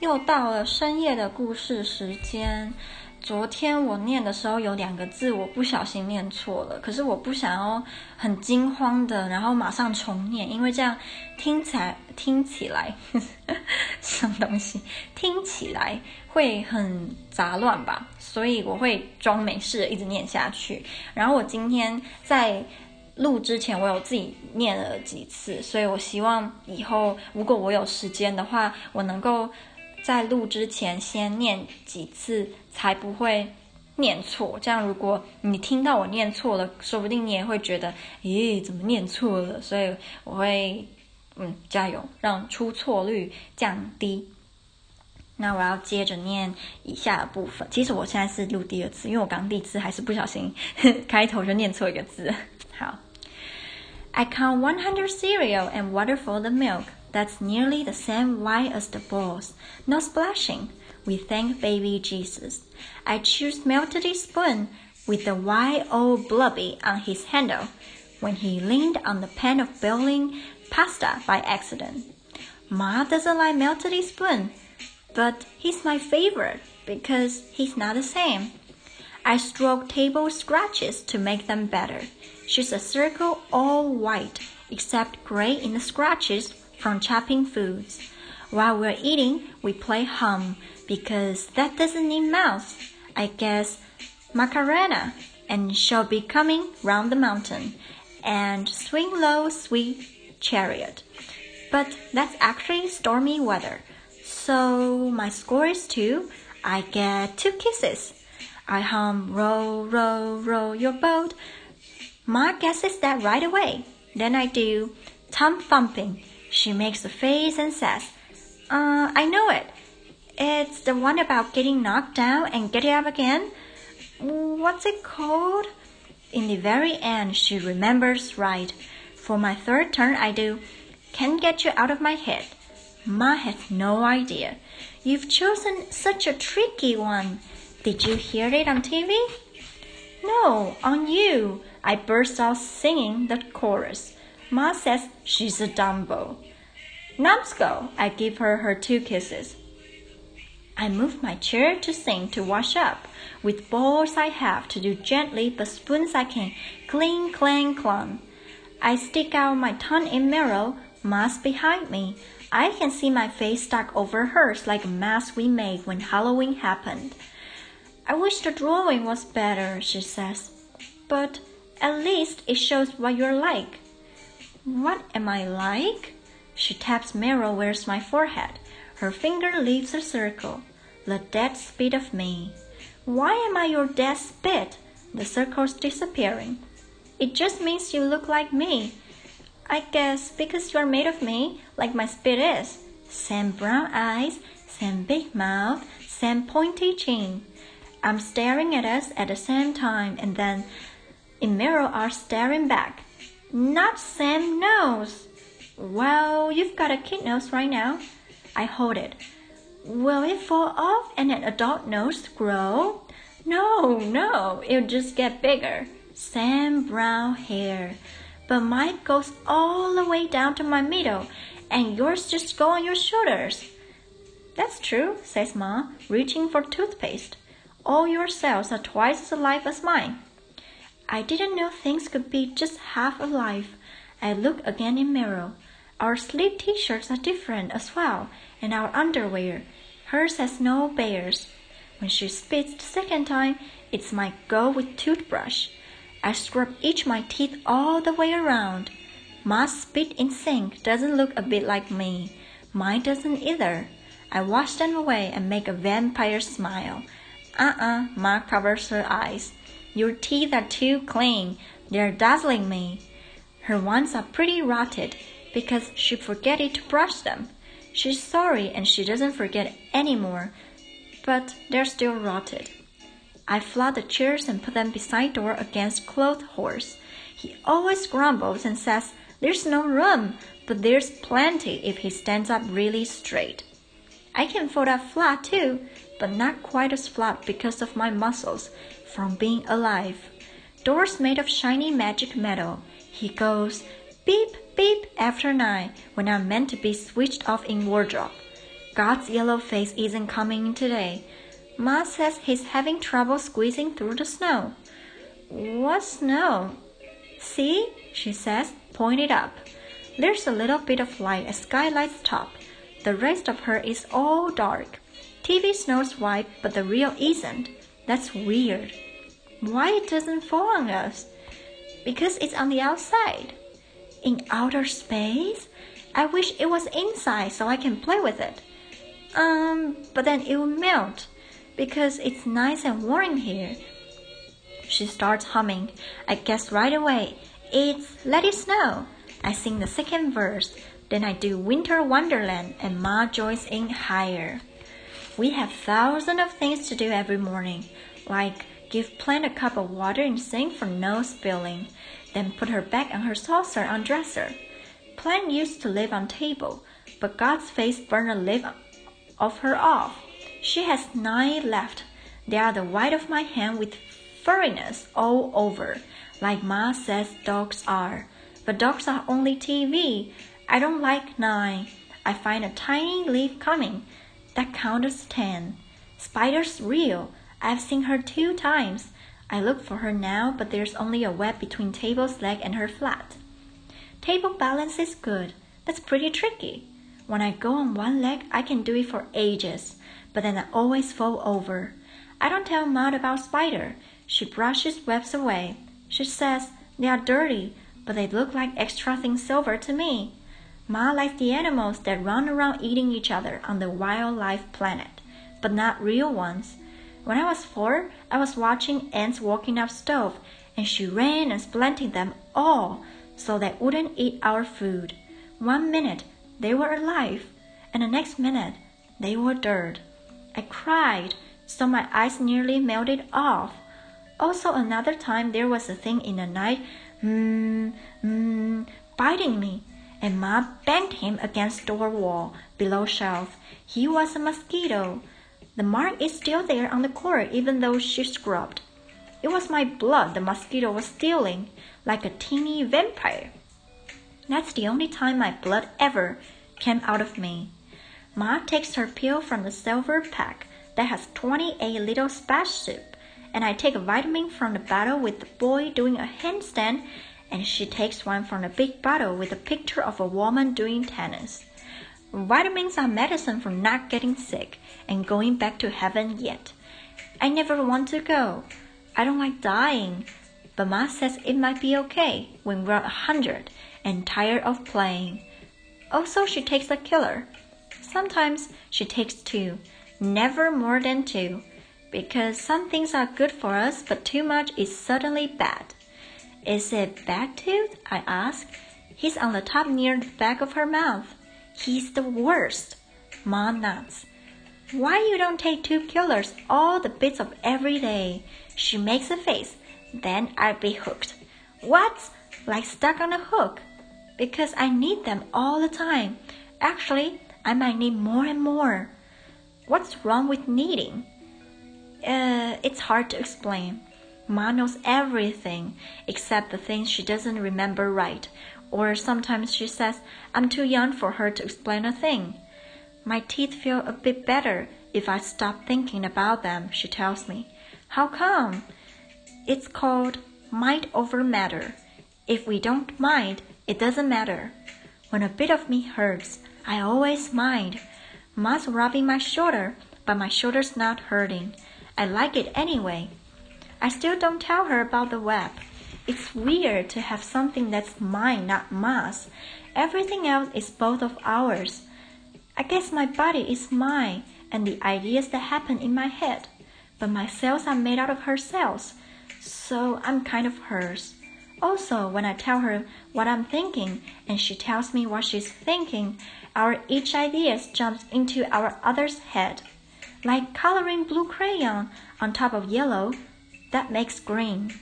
又到了深夜的故事时间。昨天我念的时候有两个字我不小心念错了，可是我不想要很惊慌的，然后马上重念，因为这样听起来听起来什么东西听起来会很杂乱吧，所以我会装没事一直念下去。然后我今天在录之前，我有自己念了几次，所以我希望以后如果我有时间的话，我能够。在录之前先念几次，才不会念错。这样，如果你听到我念错了，说不定你也会觉得，咦，怎么念错了？所以我会，嗯，加油，让出错率降低。那我要接着念以下的部分。其实我现在是录第二次，因为我刚第一次还是不小心 开头就念错一个字。好，I count one hundred cereal and water for the milk. That's nearly the same white as the balls, no splashing. We thank baby Jesus. I choose melted spoon with the white old blubby on his handle when he leaned on the pan of boiling pasta by accident. Ma doesn't like melted spoon, but he's my favorite because he's not the same. I stroke table scratches to make them better. She's a circle all white, except gray in the scratches from chopping foods. While we're eating, we play hum because that doesn't need mouth. I guess Macarena and she'll be coming round the mountain and swing low, sweet chariot. But that's actually stormy weather. So my score is two. I get two kisses. I hum, row, row, row your boat. Ma guesses that right away. Then I do Tubthumping she makes a face and says, Uh, I know it. It's the one about getting knocked down and getting up again. What's it called? In the very end, she remembers right. For my third turn, I do, Can't get you out of my head. Ma has no idea. You've chosen such a tricky one. Did you hear it on TV? No, on you. I burst out singing the chorus. Ma says she's a Dumbo. Numbskull, I give her her two kisses. I move my chair to sing to wash up. With bowls I have to do gently, but spoons I can cling, clang, clung. I stick out my tongue in mirror, mask behind me. I can see my face stuck over hers like a mask we made when Halloween happened. I wish the drawing was better, she says, but at least it shows what you're like. What am I like? She taps mirror where's my forehead. Her finger leaves a circle. The dead spit of me. Why am I your dead spit? The circle's disappearing. It just means you look like me. I guess because you're made of me, like my spit is. Same brown eyes, same big mouth, same pointy chin. I'm staring at us at the same time, and then in mirror are staring back. Not Sam nose. Well, you've got a kid nose right now. I hold it. Will it fall off and an adult nose grow? No, no, it'll just get bigger. Sam brown hair. But mine goes all the way down to my middle, and yours just go on your shoulders. That's true, says Ma, reaching for toothpaste. All your cells are twice as alive as mine. I didn't know things could be just half alive. I look again in mirror. Our sleeve t-shirts are different as well, and our underwear. Hers has no bears. When she spits the second time, it's my go with toothbrush. I scrub each my teeth all the way around. My spit in sink doesn't look a bit like me. Mine doesn't either. I wash them away and make a vampire smile. Uh-uh, Ma covers her eyes. Your teeth are too clean. They're dazzling me. Her ones are pretty rotted because she forget to brush them. She's sorry and she doesn't forget anymore, but they're still rotted. I flood the chairs and put them beside door against clothes horse. He always grumbles and says there's no room, but there's plenty if he stands up really straight. I can fold up flat too, but not quite as flat because of my muscles from being alive. Doors made of shiny magic metal. He goes beep beep after nine when I'm meant to be switched off in wardrobe. God's yellow face isn't coming in today. Ma says he's having trouble squeezing through the snow. What snow? See, she says, point it up. There's a little bit of light at Skylight's top. The rest of her is all dark. TV snow's white, but the real isn't. That's weird. Why it doesn't fall on us? Because it's on the outside. In outer space? I wish it was inside so I can play with it. Um, but then it will melt because it's nice and warm here. She starts humming. I guess right away. It's Let It Snow. I sing the second verse. Then I do Winter Wonderland and Ma joins in higher. We have thousands of things to do every morning, like give Plant a cup of water and sink for no spilling, then put her back on her saucer on dresser. Plant used to live on table, but God's face burned a leaf of her off. She has nine left. They are the white of my hand with furriness all over, like Ma says dogs are. But dogs are only TV. I don't like nine. I find a tiny leaf coming. That counts as ten. Spider's real. I've seen her two times. I look for her now, but there's only a web between Table's leg and her flat. Table balance is good. That's pretty tricky. When I go on one leg, I can do it for ages, but then I always fall over. I don't tell Maud about Spider. She brushes webs away. She says they are dirty, but they look like extra thin silver to me. Ma likes the animals that run around eating each other on the wildlife planet, but not real ones. When I was four, I was watching ants walking up stove, and she ran and splinted them all so they wouldn't eat our food. One minute they were alive, and the next minute they were dirt. I cried so my eyes nearly melted off. Also, another time there was a thing in the night, mmm, mmm, biting me, and Ma banged him against door wall below shelf. He was a mosquito. The mark is still there on the cord, even though she scrubbed. It was my blood the mosquito was stealing, like a teeny vampire. That's the only time my blood ever came out of me. Ma takes her pill from the silver pack that has 28 little soup and I take a vitamin from the bottle with the boy doing a handstand, and she takes one from the big bottle with a picture of a woman doing tennis. Vitamins are medicine for not getting sick and going back to heaven yet. I never want to go. I don't like dying. But Ma says it might be okay when we're a hundred and tired of playing. Also, she takes a killer. Sometimes she takes two, never more than two because some things are good for us, but too much is certainly bad. Is it bad tooth? I ask. He's on the top near the back of her mouth. He's the worst. Mom nods. Why you don't take two killers all the bits of every day? She makes a face. Then I'd be hooked. What? Like stuck on a hook? Because I need them all the time. Actually, I might need more and more. What's wrong with needing? Uh, it's hard to explain. Ma knows everything except the things she doesn't remember right, or sometimes she says I'm too young for her to explain a thing. My teeth feel a bit better if I stop thinking about them, she tells me. How come? It's called mind over matter. If we don't mind, it doesn't matter. When a bit of me hurts, I always mind. Ma's rubbing my shoulder, but my shoulder's not hurting. I like it anyway. I still don't tell her about the web. It's weird to have something that's mine, not Ma's. Everything else is both of ours. I guess my body is mine and the ideas that happen in my head. But my cells are made out of her cells, so I'm kind of hers. Also, when I tell her what I'm thinking and she tells me what she's thinking, our each idea jumps into our other's head like coloring blue crayon on top of yellow, that makes green.